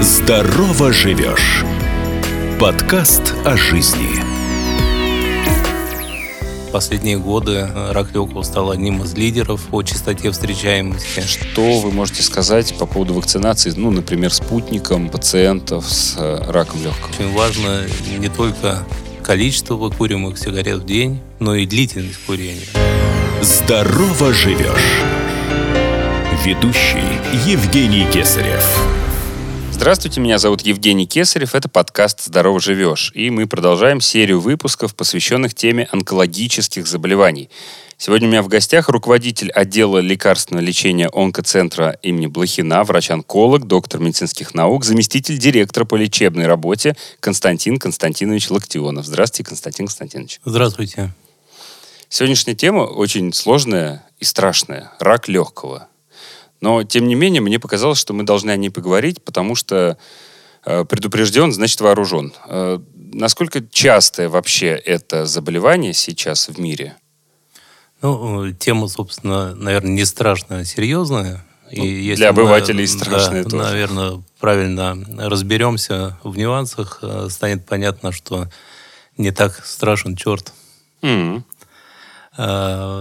Здорово живешь. Подкаст о жизни. Последние годы рак легкого стал одним из лидеров по частоте встречаемости. Что вы можете сказать по поводу вакцинации, ну, например, спутником пациентов с э, раком легкого? Очень важно не только количество выкуриваемых сигарет в день, но и длительность курения. Здорово живешь. Ведущий Евгений Кесарев. Здравствуйте, меня зовут Евгений Кесарев, это подкаст «Здорово живешь», и мы продолжаем серию выпусков, посвященных теме онкологических заболеваний. Сегодня у меня в гостях руководитель отдела лекарственного лечения онкоцентра имени Блохина, врач-онколог, доктор медицинских наук, заместитель директора по лечебной работе Константин Константинович Локтионов. Здравствуйте, Константин Константинович. Здравствуйте. Сегодняшняя тема очень сложная и страшная. Рак легкого. Но, тем не менее, мне показалось, что мы должны о ней поговорить, потому что э, предупрежден, значит вооружен. Э, насколько частое вообще это заболевание сейчас в мире? Ну, тема, собственно, наверное, не страшная, а серьезная. Ну, и если для обывателей мы, страшная да, тоже. Наверное, правильно разберемся в нюансах, э, станет понятно, что не так страшен черт. Mm-hmm.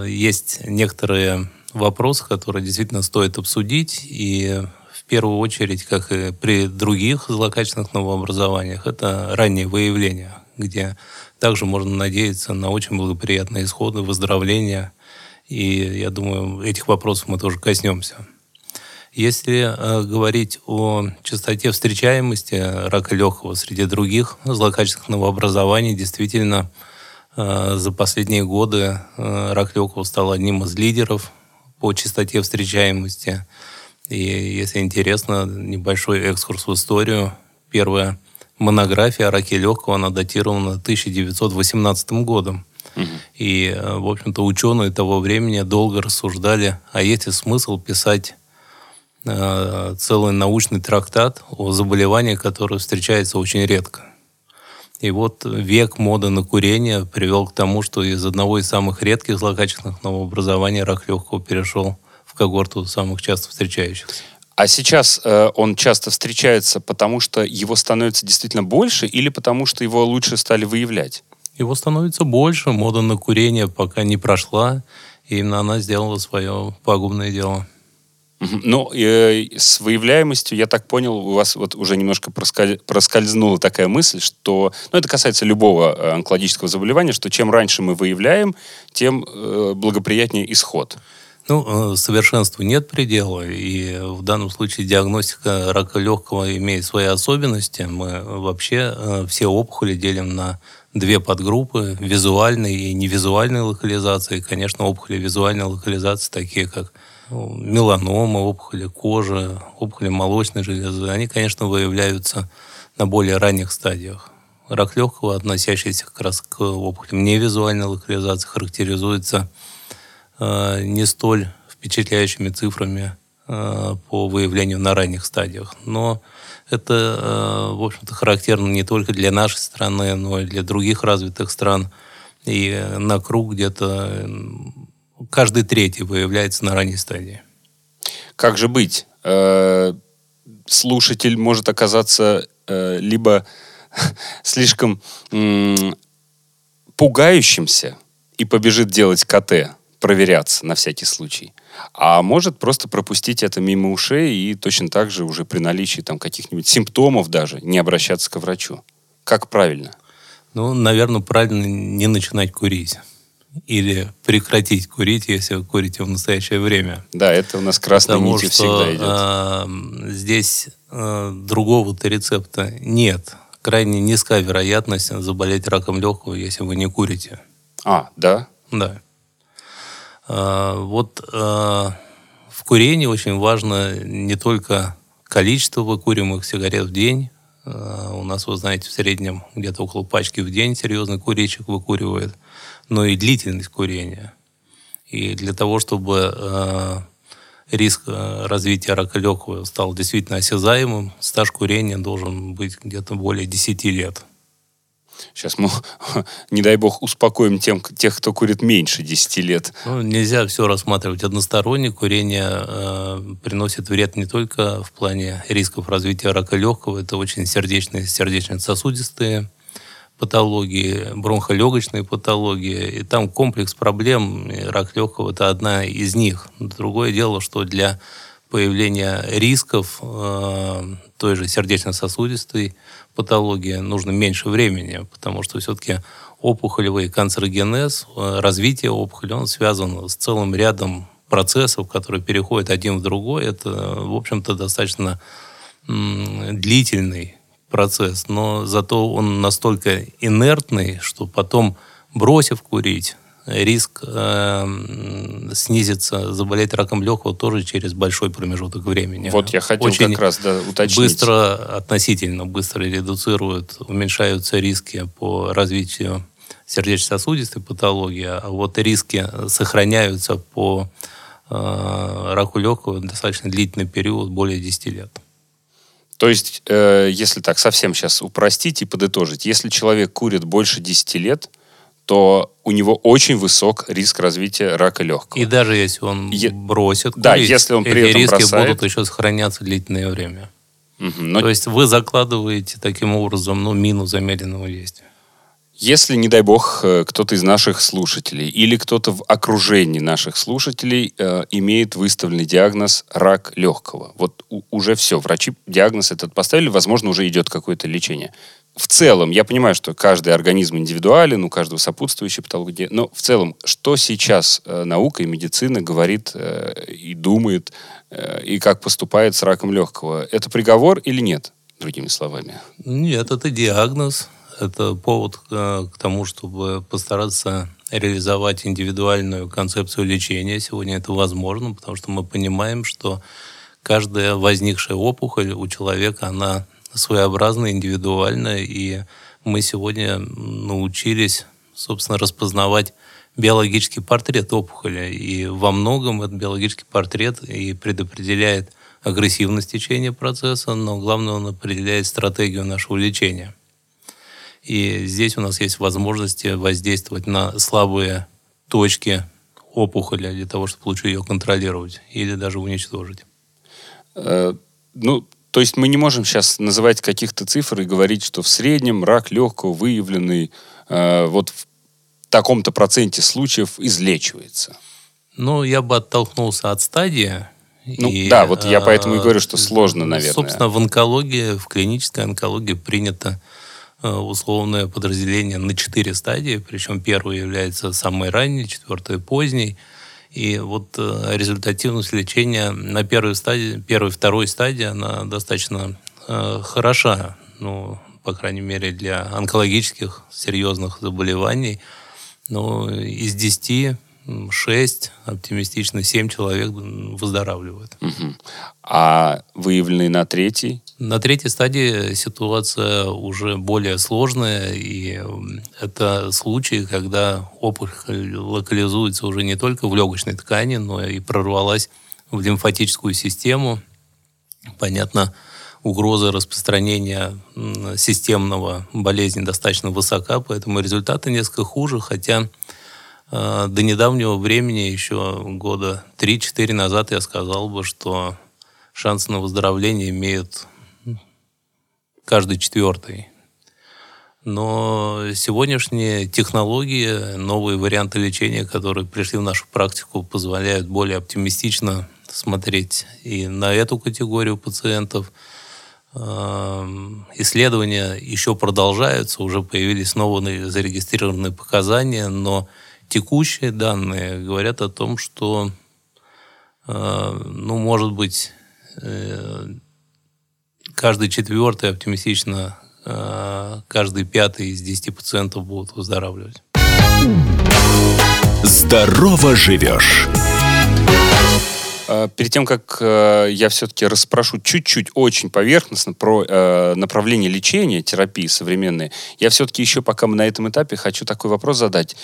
Есть некоторые вопрос, который действительно стоит обсудить. И в первую очередь, как и при других злокачественных новообразованиях, это раннее выявление, где также можно надеяться на очень благоприятные исходы, выздоровления. И я думаю, этих вопросов мы тоже коснемся. Если э, говорить о частоте встречаемости рака легкого среди других злокачественных новообразований, действительно, э, за последние годы э, рак легкого стал одним из лидеров по частоте встречаемости. И если интересно, небольшой экскурс в историю. Первая монография о раке легкого, она датирована 1918 годом. Угу. И, э, в общем-то, ученые того времени долго рассуждали, а есть ли смысл писать э, целый научный трактат о заболевании, которое встречается очень редко. И вот век моды на курение привел к тому, что из одного из самых редких злокачественных новообразований рак легкого перешел в когорту самых часто встречающихся. А сейчас э, он часто встречается, потому что его становится действительно больше или потому что его лучше стали выявлять? Его становится больше, мода на курение пока не прошла, и именно она сделала свое пагубное дело. Ну, э, с выявляемостью, я так понял, у вас вот уже немножко проскаль... проскользнула такая мысль, что, ну, это касается любого э, онкологического заболевания, что чем раньше мы выявляем, тем э, благоприятнее исход. Ну, э, совершенству нет предела, и в данном случае диагностика рака легкого имеет свои особенности. Мы вообще э, все опухоли делим на две подгруппы, визуальные и невизуальные локализации. Конечно, опухоли визуальной локализации, такие как меланома, опухоли кожи, опухоли молочной железы, они, конечно, выявляются на более ранних стадиях. Рак легкого, относящийся как раз к опухолям невизуальной локализации, характеризуется э, не столь впечатляющими цифрами э, по выявлению на ранних стадиях. Но это, э, в общем-то, характерно не только для нашей страны, но и для других развитых стран. И на круг где-то каждый третий выявляется на ранней стадии. Как же быть? Э, слушатель может оказаться э, либо слишком пугающимся и побежит делать КТ, проверяться на всякий случай. А может просто пропустить это мимо ушей и точно так же уже при наличии там каких-нибудь симптомов даже не обращаться к врачу. Как правильно? Ну, наверное, правильно не начинать курить или прекратить курить, если вы курите в настоящее время. Да, это у нас красной Потому нитью что, всегда идет. Э, здесь э, другого-то рецепта нет. Крайне низкая вероятность заболеть раком легкого, если вы не курите. А, да? Да. Э, вот э, в курении очень важно не только количество выкуриваемых сигарет в день. Э, у нас, вы знаете, в среднем где-то около пачки в день серьезный курильщик выкуривает – но и длительность курения. И для того, чтобы э, риск э, развития рака легкого стал действительно осязаемым, стаж курения должен быть где-то более 10 лет. Сейчас мы, не дай бог, успокоим тем, тех, кто курит меньше 10 лет. Ну, нельзя все рассматривать односторонне. Курение э, приносит вред не только в плане рисков развития рака легкого. Это очень сердечные, сердечно-сосудистые патологии, бронхолегочные патологии. И там комплекс проблем. Рак легкого – это одна из них. Другое дело, что для появления рисков э, той же сердечно-сосудистой патологии нужно меньше времени, потому что все-таки опухолевый канцерогенез, э, развитие опухоли, он связан с целым рядом процессов, которые переходят один в другой. Это, в общем-то, достаточно длительный процесс, но зато он настолько инертный, что потом, бросив курить, риск э, снизится, заболеть раком легкого тоже через большой промежуток времени. Вот я хотел Очень как раз да, уточнить. Быстро, относительно быстро редуцируют, уменьшаются риски по развитию сердечно-сосудистой патологии, а вот риски сохраняются по э, раку легкого достаточно длительный период, более 10 лет. То есть, э, если так совсем сейчас упростить и подытожить, если человек курит больше 10 лет, то у него очень высок риск развития рака легкого. И даже если он е... бросит курить, да, если он при эти этом риски бросает... будут еще сохраняться длительное время. Угу, но... То есть вы закладываете таким образом ну, мину замедленного действия. Если, не дай бог, э, кто-то из наших слушателей или кто-то в окружении наших слушателей э, имеет выставленный диагноз рак легкого, вот у, уже все, врачи диагноз этот поставили, возможно, уже идет какое-то лечение в целом, я понимаю, что каждый организм индивидуален, у каждого сопутствующая патология, но в целом, что сейчас э, наука и медицина говорит э, и думает, э, и как поступает с раком легкого? Это приговор или нет, другими словами? Нет, это диагноз. Это повод э, к тому, чтобы постараться реализовать индивидуальную концепцию лечения. Сегодня это возможно, потому что мы понимаем, что каждая возникшая опухоль у человека, она своеобразно, индивидуально, и мы сегодня научились, собственно, распознавать биологический портрет опухоли. И во многом этот биологический портрет и предопределяет агрессивность течения процесса, но главное, он определяет стратегию нашего лечения. И здесь у нас есть возможности воздействовать на слабые точки опухоли для того, чтобы лучше ее контролировать или даже уничтожить. Э, ну, то есть мы не можем сейчас называть каких-то цифр и говорить, что в среднем рак легкого выявленный э, вот в таком-то проценте случаев излечивается. Ну, я бы оттолкнулся от стадии. Ну, и, да, вот я поэтому и говорю, что сложно, наверное. Собственно, в онкологии, в клинической онкологии принято э, условное подразделение на четыре стадии, причем первая является самой ранней, четвертая поздней. И вот э, результативность лечения на первой стадии, первой, второй стадии, она достаточно э, хороша, ну, по крайней мере, для онкологических серьезных заболеваний. Но из 10 6, оптимистично 7 человек выздоравливают. Угу. А выявленные на третьей? На третьей стадии ситуация уже более сложная, и это случаи, когда опухоль локализуется уже не только в легочной ткани, но и прорвалась в лимфатическую систему. Понятно, угроза распространения системного болезни достаточно высока, поэтому результаты несколько хуже, хотя до недавнего времени, еще года 3-4 назад, я сказал бы, что шансы на выздоровление имеют каждый четвертый. Но сегодняшние технологии, новые варианты лечения, которые пришли в нашу практику, позволяют более оптимистично смотреть и на эту категорию пациентов. Эм, исследования еще продолжаются, уже появились новые зарегистрированные показания, но текущие данные говорят о том, что, э, ну, может быть, э, каждый четвертый оптимистично, э, каждый пятый из 10 пациентов будут выздоравливать. Здорово живешь. Перед тем, как я все-таки расспрошу чуть-чуть, очень поверхностно про направление лечения, терапии современной, я все-таки еще пока мы на этом этапе хочу такой вопрос задать.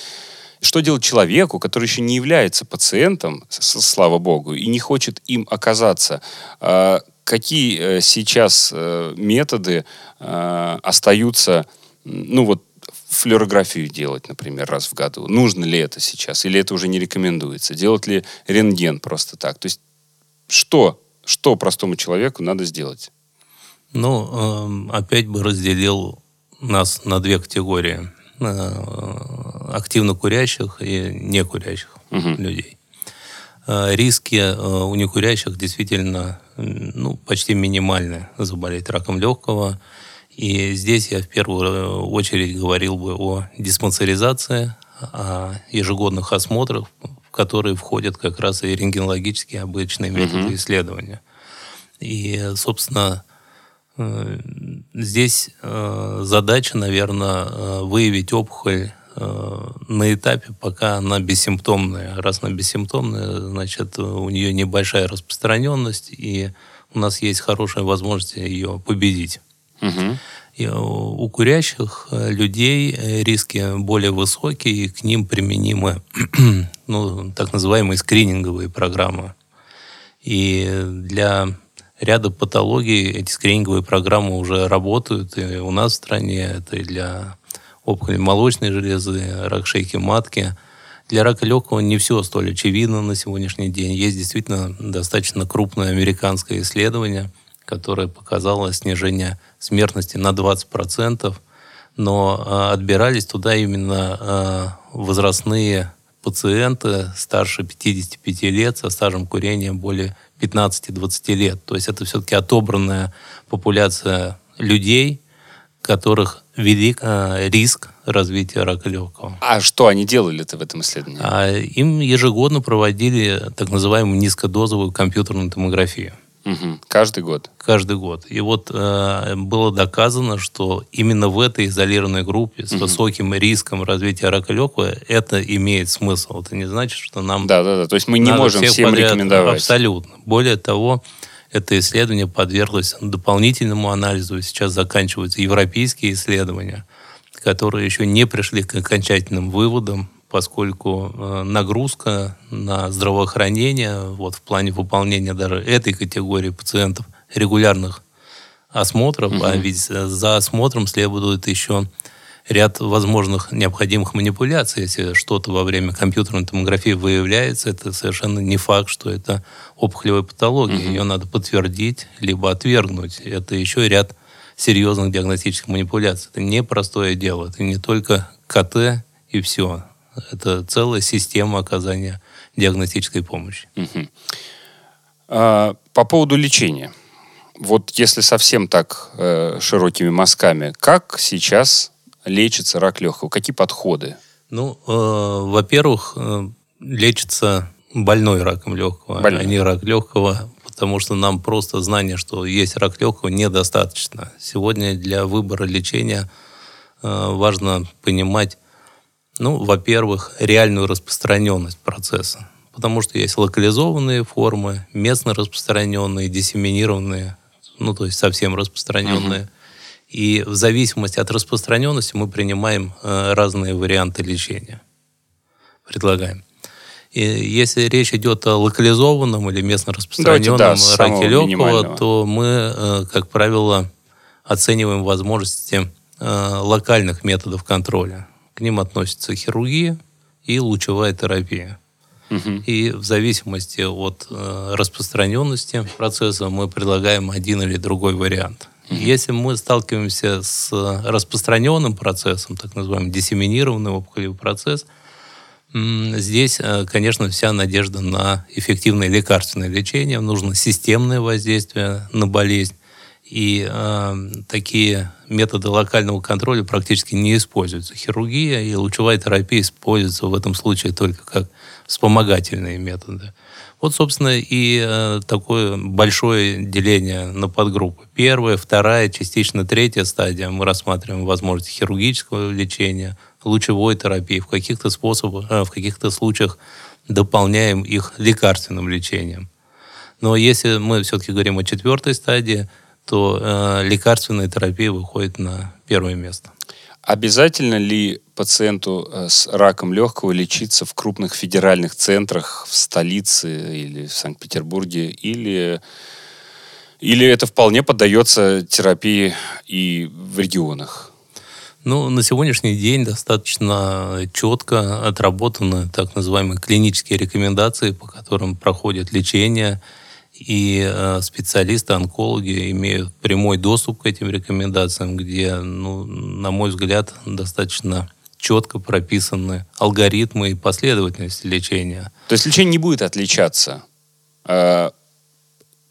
Что делать человеку, который еще не является пациентом, слава богу, и не хочет им оказаться? А, какие э, сейчас э, методы э, остаются, ну вот, флюорографию делать, например, раз в году? Нужно ли это сейчас? Или это уже не рекомендуется? Делать ли рентген просто так? То есть что, что простому человеку надо сделать? Ну, эм, опять бы разделил нас на две категории. Э, активно курящих и некурящих угу. людей. Э, риски э, у некурящих действительно ну, почти минимальны заболеть раком легкого. И здесь я в первую очередь говорил бы о диспансеризации, о ежегодных осмотрах, в которые входят как раз и рентгенологические обычные методы угу. исследования. И, собственно, здесь э, задача, наверное, э, выявить опухоль на этапе, пока она бессимптомная. Раз она бессимптомная, значит, у нее небольшая распространенность, и у нас есть хорошая возможность ее победить. Угу. И у курящих людей риски более высокие, и к ним применимы ну, так называемые скрининговые программы. И для ряда патологий эти скрининговые программы уже работают. И у нас в стране это и для опухоли молочной железы, рак шейки матки. Для рака легкого не все столь очевидно на сегодняшний день. Есть действительно достаточно крупное американское исследование, которое показало снижение смертности на 20%, но а, отбирались туда именно а, возрастные пациенты старше 55 лет со стажем курения более 15-20 лет. То есть это все-таки отобранная популяция людей, которых велик э, риск развития рака легкого. А что они делали-то в этом исследовании? А им ежегодно проводили так называемую низкодозовую компьютерную томографию. Угу. Каждый год? Каждый год. И вот э, было доказано, что именно в этой изолированной группе с угу. высоким риском развития рака легкого это имеет смысл. Это не значит, что нам... Да, да, да. То есть мы не можем всем подряд... рекомендовать. Абсолютно. Более того, это исследование подверглось дополнительному анализу. Сейчас заканчиваются европейские исследования, которые еще не пришли к окончательным выводам поскольку э, нагрузка на здравоохранение вот в плане выполнения даже этой категории пациентов регулярных осмотров, угу. а ведь за осмотром следует еще ряд возможных необходимых манипуляций. Если что-то во время компьютерной томографии выявляется, это совершенно не факт, что это опухолевая патология. Угу. Ее надо подтвердить, либо отвергнуть. Это еще ряд серьезных диагностических манипуляций. Это не простое дело. Это не только КТ и все. Это целая система оказания диагностической помощи. Угу. А, по поводу лечения. Вот если совсем так э, широкими мазками, как сейчас лечится рак легкого? Какие подходы? Ну, э, во-первых, э, лечится больной раком легкого, больной. а не рак легкого, потому что нам просто знание, что есть рак легкого, недостаточно. Сегодня для выбора лечения э, важно понимать ну, во-первых, реальную распространенность процесса. Потому что есть локализованные формы, местно распространенные, диссеминированные, ну, то есть совсем распространенные. Uh-huh. И в зависимости от распространенности мы принимаем э, разные варианты лечения. Предлагаем. И если речь идет о локализованном или местно распространенном да, раке легкого, то мы, э, как правило, оцениваем возможности э, локальных методов контроля. К ним относятся хирургия и лучевая терапия. Угу. И в зависимости от э, распространенности процесса мы предлагаем один или другой вариант. Угу. Если мы сталкиваемся с распространенным процессом, так называемый диссеминированный опухолевый процесс, Здесь, э, конечно, вся надежда на эффективное лекарственное лечение. Нужно системное воздействие на болезнь. И э, такие методы локального контроля практически не используются. Хирургия и лучевая терапия используются в этом случае только как вспомогательные методы. Вот, собственно, и э, такое большое деление на подгруппы. Первая, вторая, частично третья стадия. Мы рассматриваем возможность хирургического лечения, лучевой терапии. В каких-то способах, э, в каких-то случаях дополняем их лекарственным лечением. Но если мы все-таки говорим о четвертой стадии – то э, лекарственная терапия выходит на первое место. Обязательно ли пациенту э, с раком легкого лечиться в крупных федеральных центрах, в столице или в Санкт-Петербурге, или, или это вполне поддается терапии и в регионах? Ну, на сегодняшний день достаточно четко отработаны так называемые клинические рекомендации, по которым проходит лечение, и э, специалисты-онкологи имеют прямой доступ к этим рекомендациям, где, ну, на мой взгляд, достаточно четко прописаны алгоритмы и последовательность лечения. То есть лечение не будет отличаться, э,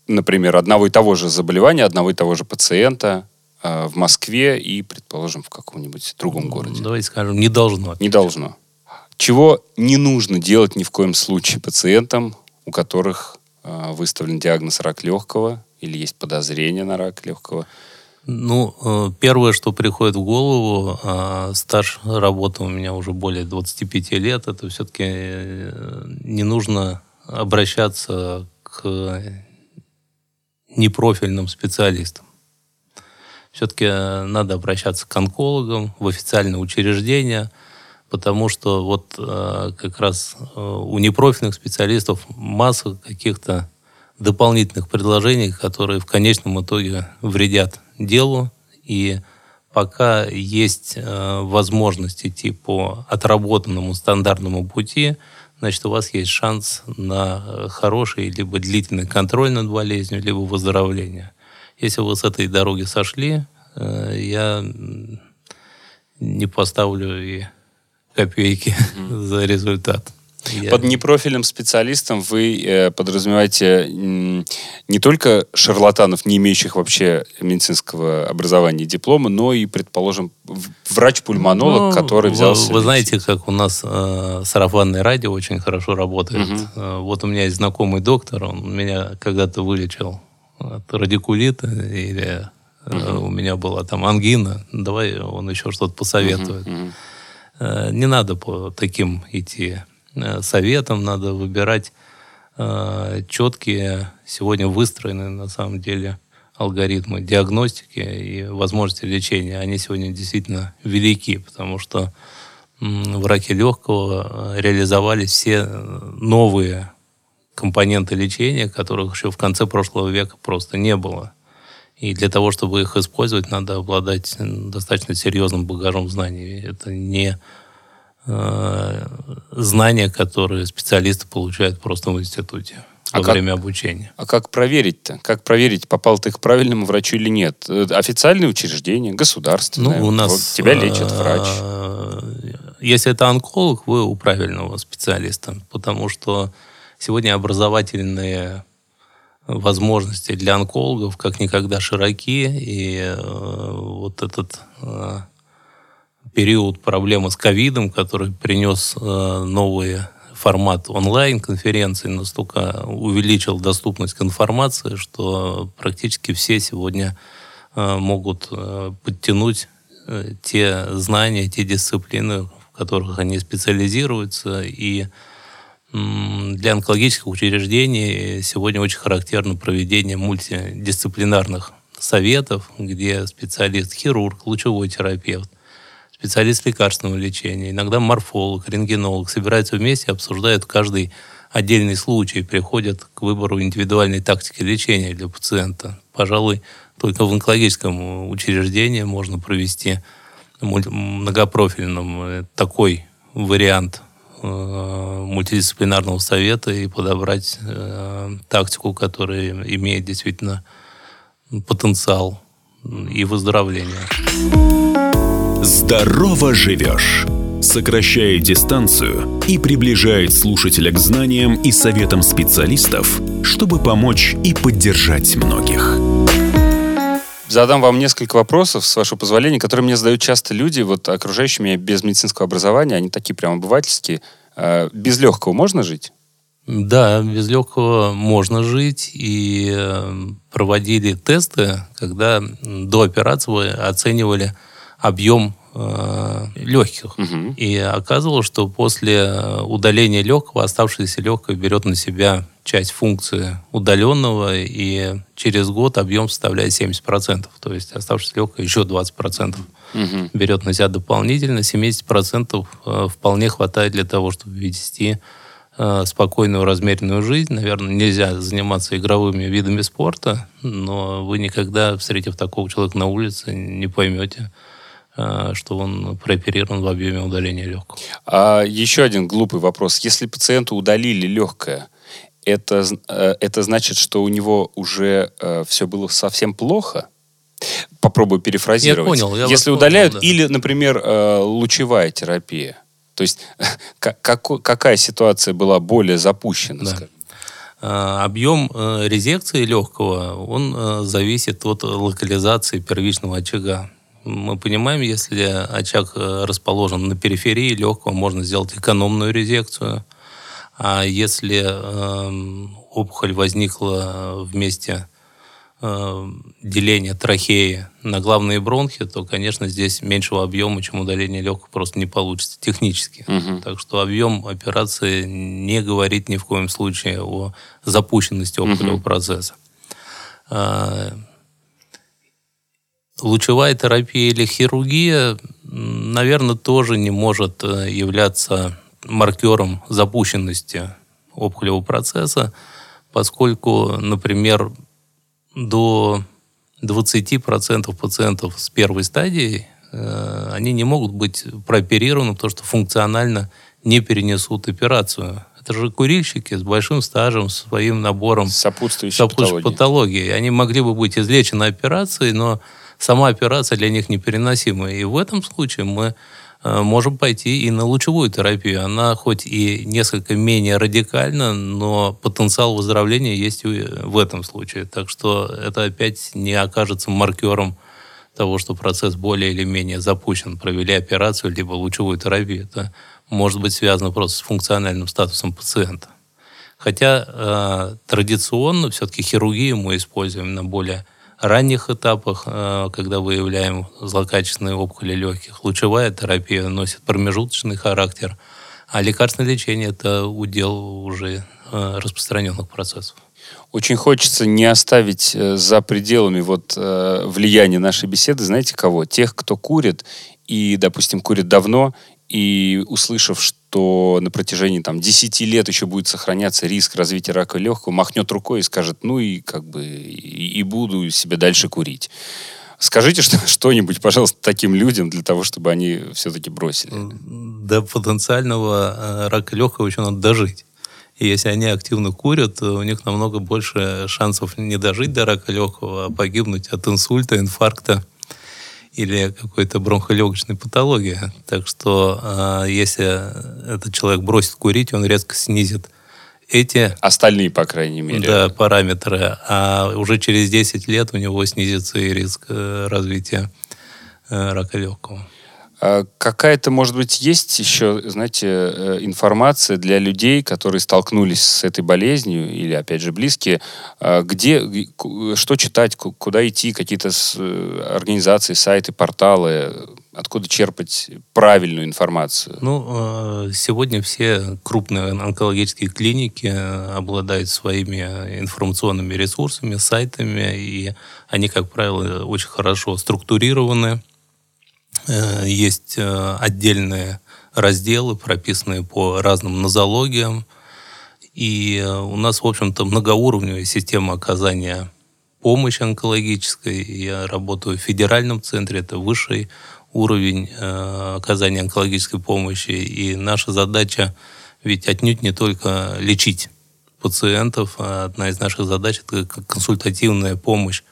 например, одного и того же заболевания, одного и того же пациента э, в Москве и, предположим, в каком-нибудь другом городе? Давайте скажем, не должно. Не должно. Чего не нужно делать ни в коем случае пациентам, у которых выставлен диагноз рак легкого или есть подозрение на рак легкого? Ну, э, первое, что приходит в голову, э, стаж работы у меня уже более 25 лет, это все-таки э, не нужно обращаться к непрофильным специалистам. Все-таки надо обращаться к онкологам в официальные учреждения, потому что вот как раз у непрофильных специалистов масса каких-то дополнительных предложений, которые в конечном итоге вредят делу, и пока есть э, возможность идти по отработанному стандартному пути, значит, у вас есть шанс на хороший либо длительный контроль над болезнью, либо выздоровление. Если вы с этой дороги сошли, э, я не поставлю и копейки mm-hmm. за результат. Я... Под непрофильным специалистом вы э, подразумеваете не только шарлатанов, не имеющих вообще медицинского образования и диплома, но и, предположим, врач-пульмонолог, ну, который взялся... Вы, вы знаете, как у нас э, сарафанное радио очень хорошо работает. Угу. Э, вот у меня есть знакомый доктор, он меня когда-то вылечил от радикулита или угу. у меня была там ангина, давай он еще что-то посоветует. Угу, угу. Не надо по таким идти Э, советом, надо выбирать э, четкие, сегодня выстроенные на самом деле алгоритмы диагностики и возможности лечения. Они сегодня действительно велики, потому что в раке легкого э, реализовались все новые компоненты лечения, которых еще в конце прошлого века просто не было. И для того, чтобы их использовать, надо обладать достаточно серьезным багажом знаний. Это не Э, знания, которые специалисты получают просто в институте во а время как, обучения. А как проверить-то? Как проверить, попал ты к правильному врачу или нет? Э, официальные учреждения, государственные. Ну, у нас... Вот тебя лечит э, врач. Если это онколог, вы у правильного специалиста, потому что сегодня образовательные возможности для онкологов как никогда широки, и вот этот период проблемы с ковидом, который принес э, новый формат онлайн-конференции, настолько увеличил доступность к информации, что практически все сегодня э, могут э, подтянуть те знания, те дисциплины, в которых они специализируются. И для онкологических учреждений сегодня очень характерно проведение мультидисциплинарных советов, где специалист, хирург, лучевой терапевт, специалист лекарственного лечения, иногда морфолог, рентгенолог собираются вместе, обсуждают каждый отдельный случай, приходят к выбору индивидуальной тактики лечения для пациента. Пожалуй, только в онкологическом учреждении можно провести многопрофильным э, такой вариант мультидисциплинарного совета и подобрать э, тактику, которая имеет действительно потенциал и выздоровления. Здорово живешь! Сокращает дистанцию и приближает слушателя к знаниям и советам специалистов, чтобы помочь и поддержать многих. Задам вам несколько вопросов, с вашего позволения, которые мне задают часто люди, вот окружающие меня без медицинского образования, они такие прям обывательские. А без легкого можно жить? Да, без легкого можно жить. И э, проводили тесты, когда до операции оценивали объем э, легких. Угу. И оказывалось, что после удаления легкого оставшееся легкое берет на себя часть функции удаленного, и через год объем составляет 70%. То есть оставшееся легкое еще 20% угу. берет на себя дополнительно. 70% э, вполне хватает для того, чтобы вести э, спокойную, размеренную жизнь. Наверное, нельзя заниматься игровыми видами спорта, но вы никогда, встретив такого человека на улице, не поймете, что он прооперирован в объеме удаления легкого. А еще один глупый вопрос. Если пациенту удалили легкое, это, это значит, что у него уже все было совсем плохо? Попробую перефразировать. Я понял. Я Если удаляют, понял, да. или, например, лучевая терапия. То есть как, какая ситуация была более запущена? Да. Объем э, резекции легкого, он э, зависит от локализации первичного очага. Мы понимаем, если очаг э, расположен на периферии легкого, можно сделать экономную резекцию. А если эм, опухоль возникла вместе э, деления трахеи на главные бронхи, то, конечно, здесь меньшего объема, чем удаление легкого, просто не получится технически. Угу. Так что объем операции не говорит ни в коем случае о запущенности опухолевого угу. процесса. Лучевая терапия или хирургия, наверное, тоже не может э, являться маркером запущенности опухолевого процесса, поскольку, например, до 20% пациентов с первой стадией э, они не могут быть прооперированы, потому что функционально не перенесут операцию. Это же курильщики с большим стажем, с своим набором сопутствующей, сопутствующей патологии. патологии. Они могли бы быть излечены операцией, но сама операция для них непереносима. И в этом случае мы Э, можем пойти и на лучевую терапию. Она хоть и несколько менее радикальна, но потенциал выздоровления есть и в этом случае. Так что это опять не окажется маркером того, что процесс более или менее запущен. Провели операцию, либо лучевую терапию. Это может быть связано просто с функциональным статусом пациента. Хотя э, традиционно все-таки хирургию мы используем на более ранних этапах, э, когда выявляем злокачественные опухоли легких. Лучевая терапия носит промежуточный характер, а лекарственное лечение – это удел уже э, распространенных процессов. Очень хочется не оставить э, за пределами вот влияния нашей беседы, знаете кого? Тех, кто курит и, допустим, курит давно и услышав, что на протяжении там, 10 лет еще будет сохраняться риск развития рака легкого, махнет рукой и скажет, ну и как бы и, и буду себе дальше курить. Скажите что, что-нибудь, пожалуйста, таким людям для того, чтобы они все-таки бросили. До потенциального э, рака легкого еще надо дожить. И если они активно курят, то у них намного больше шансов не дожить до рака легкого, а погибнуть от инсульта, инфаркта или какой-то бронхолегочной патологии. Так что э, если этот человек бросит курить, он резко снизит эти... Остальные, по крайней мере. Да, параметры. А уже через 10 лет у него снизится и риск э, развития э, рака легкого. А какая-то, может быть, есть еще, знаете, э, информация для людей, которые столкнулись с этой болезнью, или, опять же, близкие, а где, что читать, куда идти, какие-то э, организации, сайты, порталы, откуда черпать правильную информацию? Ну, э, сегодня все крупные онкологические клиники обладают своими информационными ресурсами, сайтами, и они, как правило, очень хорошо структурированы Э, есть э, отдельные разделы, прописанные по разным нозологиям. И э, у нас, в общем-то, многоуровневая система оказания помощи онкологической. Я работаю в федеральном центре, это высший уровень оказания онкологической помощи. И наша задача ведь отнюдь не только лечить пациентов, а одна из наших задач – это консультативная помощь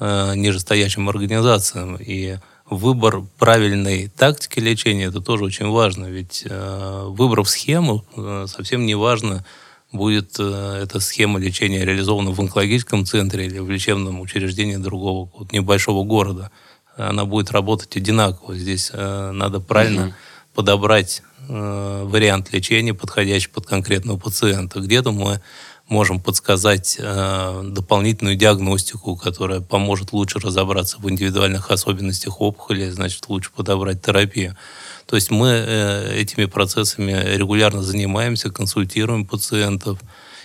нижестоящим организациям. И выбор правильной тактики лечения это тоже очень важно, ведь э, выбрав схему, э, совсем не важно, будет э, эта схема лечения реализована в онкологическом центре или в лечебном учреждении другого вот, небольшого города. Она будет работать одинаково. Здесь э, надо правильно угу. подобрать э, вариант лечения, подходящий под конкретного пациента. Где-то мы можем подсказать э, дополнительную диагностику, которая поможет лучше разобраться в индивидуальных особенностях опухоли, значит, лучше подобрать терапию. То есть мы э, этими процессами регулярно занимаемся, консультируем пациентов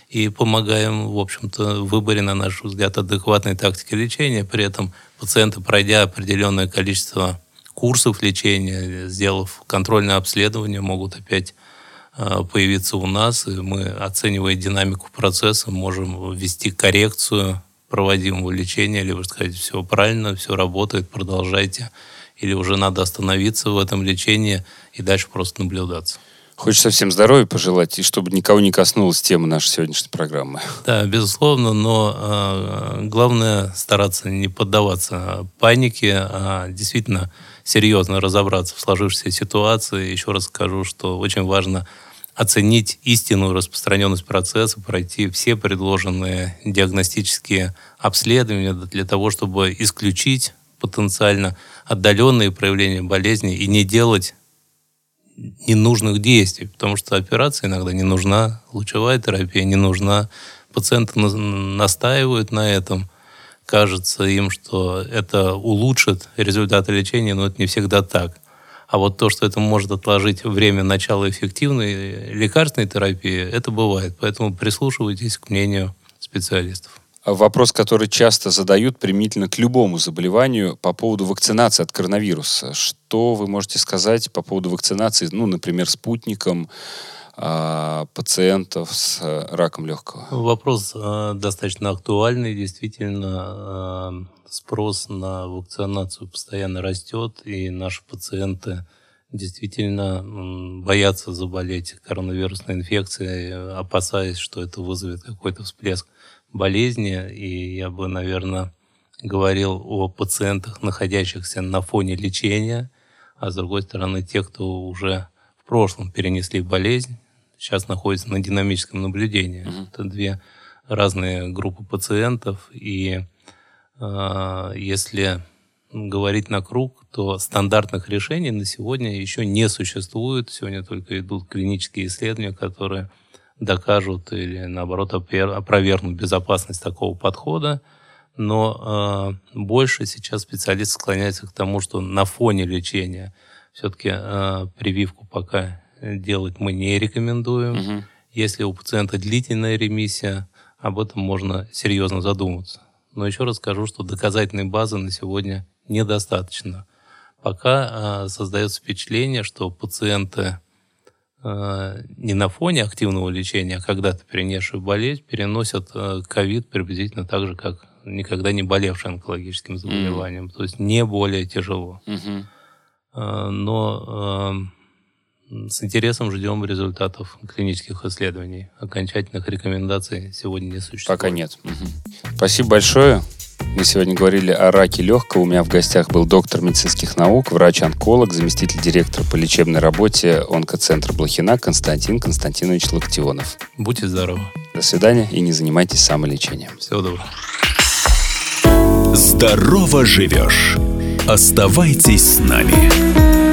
и помогаем, в общем-то, в выборе, на наш взгляд, адекватной тактики лечения. При этом пациенты, пройдя определенное количество курсов лечения, сделав контрольное обследование, могут опять появиться у нас, и мы, оценивая динамику процесса, можем ввести коррекцию проводимого лечения, либо сказать, все правильно, все работает, продолжайте. или уже надо остановиться в этом лечении и дальше просто наблюдаться. Хочется всем здоровья пожелать, и чтобы никого не коснулась тема нашей сегодняшней программы. Да, безусловно, но э, главное стараться не поддаваться панике, а действительно серьезно разобраться в сложившейся ситуации. Еще раз скажу, что очень важно оценить истинную распространенность процесса, пройти все предложенные диагностические обследования для того, чтобы исключить потенциально отдаленные проявления болезни и не делать ненужных действий, потому что операция иногда не нужна, лучевая терапия не нужна. Пациенты настаивают на этом. Кажется им, что это улучшит результаты лечения, но это не всегда так. А вот то, что это может отложить время начала эффективной лекарственной терапии, это бывает. Поэтому прислушивайтесь к мнению специалистов. Вопрос, который часто задают применительно к любому заболеванию по поводу вакцинации от коронавируса. Что вы можете сказать по поводу вакцинации, ну, например, спутником а, пациентов с э, раком легкого? Вопрос э, достаточно актуальный. Действительно, э, спрос на вакцинацию постоянно растет, и наши пациенты действительно боятся заболеть коронавирусной инфекцией, опасаясь, что это вызовет какой-то всплеск болезни, и я бы, наверное, говорил о пациентах, находящихся на фоне лечения, а с другой стороны, те, кто уже в прошлом перенесли болезнь, сейчас находятся на динамическом наблюдении. Mm-hmm. Это две разные группы пациентов, и э, если говорить на круг, то стандартных решений на сегодня еще не существует. Сегодня только идут клинические исследования, которые докажут или, наоборот, опровергнут безопасность такого подхода. Но э, больше сейчас специалисты склоняются к тому, что на фоне лечения все-таки э, прививку пока делать мы не рекомендуем. Угу. Если у пациента длительная ремиссия, об этом можно серьезно задуматься. Но еще раз скажу, что доказательной базы на сегодня недостаточно. Пока э, создается впечатление, что пациенты Э, не на фоне активного лечения, а когда-то перенесшую болезнь, переносят э, ковид приблизительно так же, как никогда не болевший онкологическим заболеванием. Mm. То есть не более тяжело. Mm-hmm. Но с интересом ждем результатов клинических исследований. Окончательных рекомендаций сегодня не существует. Пока нет. Угу. Спасибо большое. Мы сегодня говорили о раке легкого. У меня в гостях был доктор медицинских наук, врач-онколог, заместитель директора по лечебной работе онкоцентра Блохина Константин Константинович Локтионов. Будьте здоровы. До свидания и не занимайтесь самолечением. Всего доброго. Здорово живешь. Оставайтесь с нами.